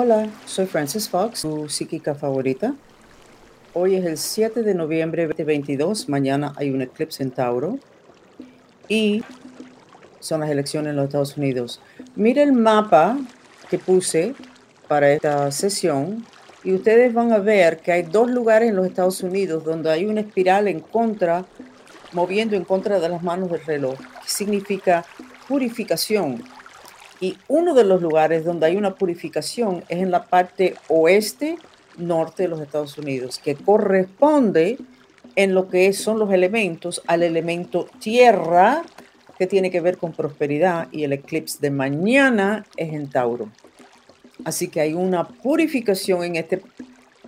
Hola, soy Frances Fox, tu psíquica favorita. Hoy es el 7 de noviembre de 2022. Mañana hay un eclipse en Tauro. Y son las elecciones en los Estados Unidos. Mira el mapa que puse para esta sesión y ustedes van a ver que hay dos lugares en los Estados Unidos donde hay una espiral en contra, moviendo en contra de las manos del reloj, que significa purificación. Y uno de los lugares donde hay una purificación es en la parte oeste norte de los Estados Unidos, que corresponde en lo que son los elementos al elemento tierra, que tiene que ver con prosperidad, y el eclipse de mañana es en Tauro. Así que hay una purificación en este,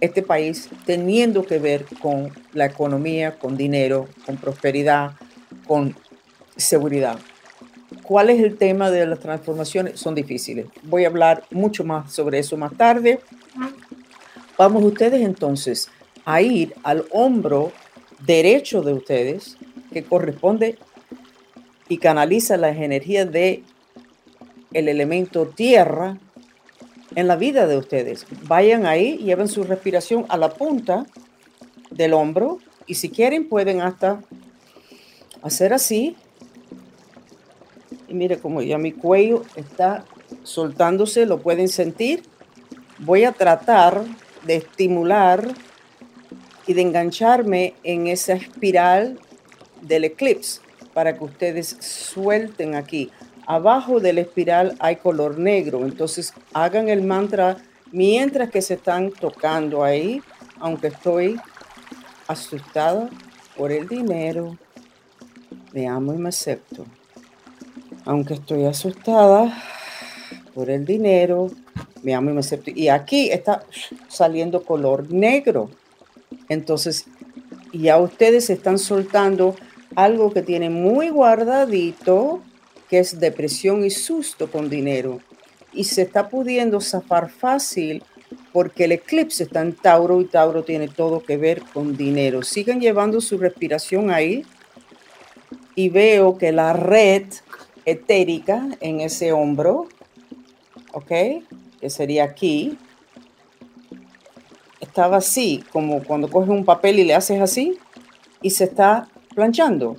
este país teniendo que ver con la economía, con dinero, con prosperidad, con seguridad. ¿Cuál es el tema de las transformaciones? Son difíciles. Voy a hablar mucho más sobre eso más tarde. Vamos ustedes entonces a ir al hombro derecho de ustedes, que corresponde y canaliza las energías de el elemento tierra en la vida de ustedes. Vayan ahí, lleven su respiración a la punta del hombro y si quieren pueden hasta hacer así. Y mire cómo ya mi cuello está soltándose, lo pueden sentir. Voy a tratar de estimular y de engancharme en esa espiral del eclipse para que ustedes suelten aquí. Abajo de la espiral hay color negro, entonces hagan el mantra mientras que se están tocando ahí, aunque estoy asustada por el dinero, me amo y me acepto. Aunque estoy asustada por el dinero, me amo y me acepto. Y aquí está saliendo color negro. Entonces, ya ustedes están soltando algo que tiene muy guardadito, que es depresión y susto con dinero. Y se está pudiendo zafar fácil porque el eclipse está en Tauro y Tauro tiene todo que ver con dinero. Sigan llevando su respiración ahí y veo que la red etérica en ese hombro, ¿ok? Que sería aquí, estaba así, como cuando coges un papel y le haces así y se está planchando.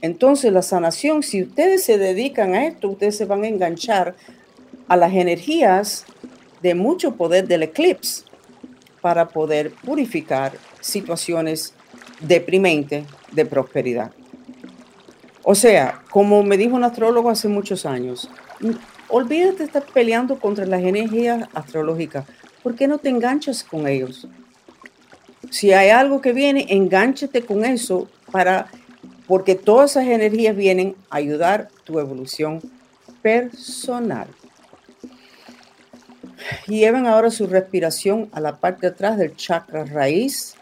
Entonces la sanación, si ustedes se dedican a esto, ustedes se van a enganchar a las energías de mucho poder del eclipse para poder purificar situaciones deprimentes de prosperidad. O sea, como me dijo un astrólogo hace muchos años, olvídate de estar peleando contra las energías astrológicas. ¿Por qué no te enganchas con ellos? Si hay algo que viene, engánchate con eso para, porque todas esas energías vienen a ayudar tu evolución personal. Lleven ahora su respiración a la parte de atrás del chakra raíz.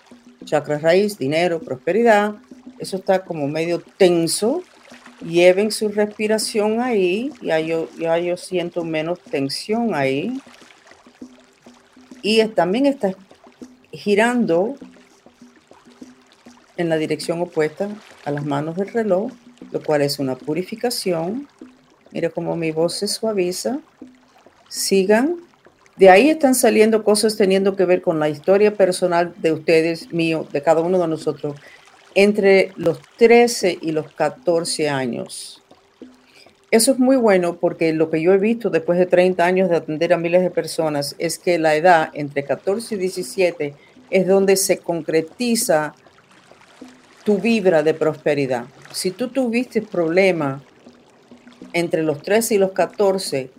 Chakra raíz, dinero, prosperidad. Eso está como medio tenso. Lleven su respiración ahí. Ya yo, yo siento menos tensión ahí. Y también está girando en la dirección opuesta a las manos del reloj, lo cual es una purificación. Mire cómo mi voz se suaviza. Sigan. De ahí están saliendo cosas teniendo que ver con la historia personal de ustedes, mío, de cada uno de nosotros, entre los 13 y los 14 años. Eso es muy bueno porque lo que yo he visto después de 30 años de atender a miles de personas es que la edad entre 14 y 17 es donde se concretiza tu vibra de prosperidad. Si tú tuviste problemas entre los 13 y los 14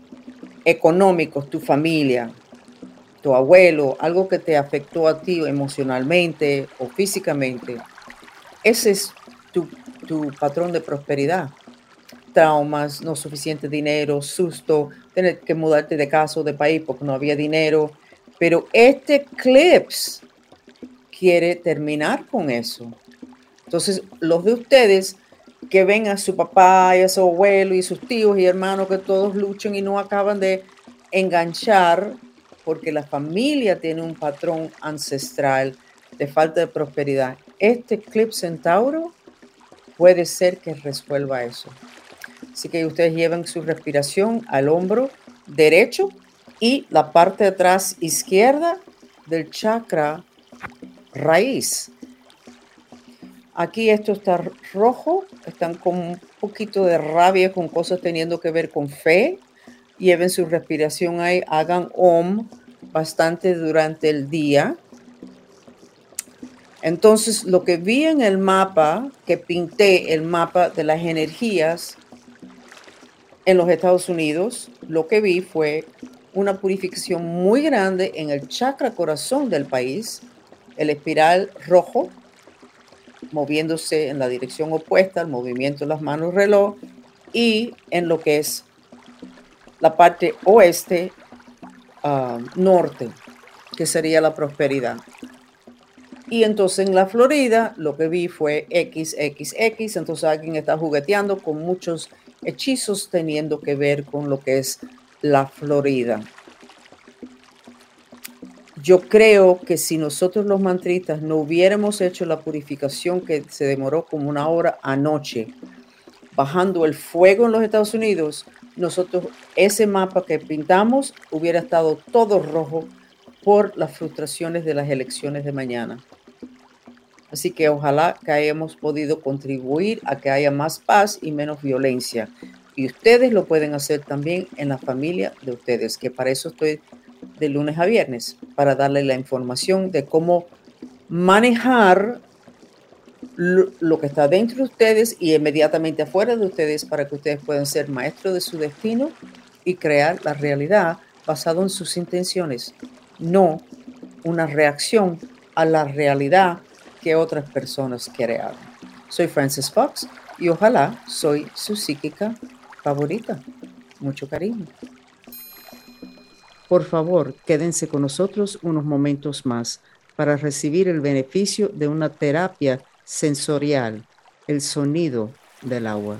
económicos, tu familia, tu abuelo, algo que te afectó a ti emocionalmente o físicamente, ese es tu, patrón de prosperidad. Traumas, no suficiente dinero, susto, tener que mudarte de casa o de país porque no había dinero. Pero este clips quiere terminar con eso. Entonces, los de ustedes que ven a su papá y a su abuelo y sus tíos y hermanos que todos luchan y no acaban de enganchar porque la familia tiene un patrón ancestral de falta de prosperidad. Este clip centauro puede ser que resuelva eso. Así que ustedes llevan su respiración al hombro derecho y la parte de atrás izquierda del chakra raíz. Aquí esto está rojo, están con un poquito de rabia, con cosas teniendo que ver con fe. Lleven su respiración ahí, hagan OM bastante durante el día. Entonces, lo que vi en el mapa, que pinté el mapa de las energías en los Estados Unidos, lo que vi fue una purificación muy grande en el chakra corazón del país, el espiral rojo, moviéndose en la dirección opuesta al movimiento de las manos reloj, y en lo que es la parte oeste ah, norte, que sería la prosperidad. Y entonces en la Florida lo que vi fue XXX, entonces alguien está jugueteando con muchos hechizos teniendo que ver con lo que es la Florida. Yo creo que si nosotros los mantristas no hubiéramos hecho la purificación que se demoró como una hora anoche, bajando el fuego en los Estados Unidos, nosotros ese mapa que pintamos hubiera estado todo rojo por las frustraciones de las elecciones de mañana. Así que ojalá que hayamos podido contribuir a que haya más paz y menos violencia. Y ustedes lo pueden hacer también en la familia de ustedes, que para eso estoy de lunes a viernes, para darle la información de cómo manejar lo, que está dentro de ustedes y inmediatamente afuera de ustedes para que ustedes puedan ser maestros de su destino y crear la realidad basado en sus intenciones, no una reacción a la realidad que otras personas crearon. Soy Frances Fox y ojalá soy su psíquica favorita. Mucho cariño. Por favor, quédense con nosotros unos momentos más para recibir el beneficio de una terapia sensorial, el sonido del agua.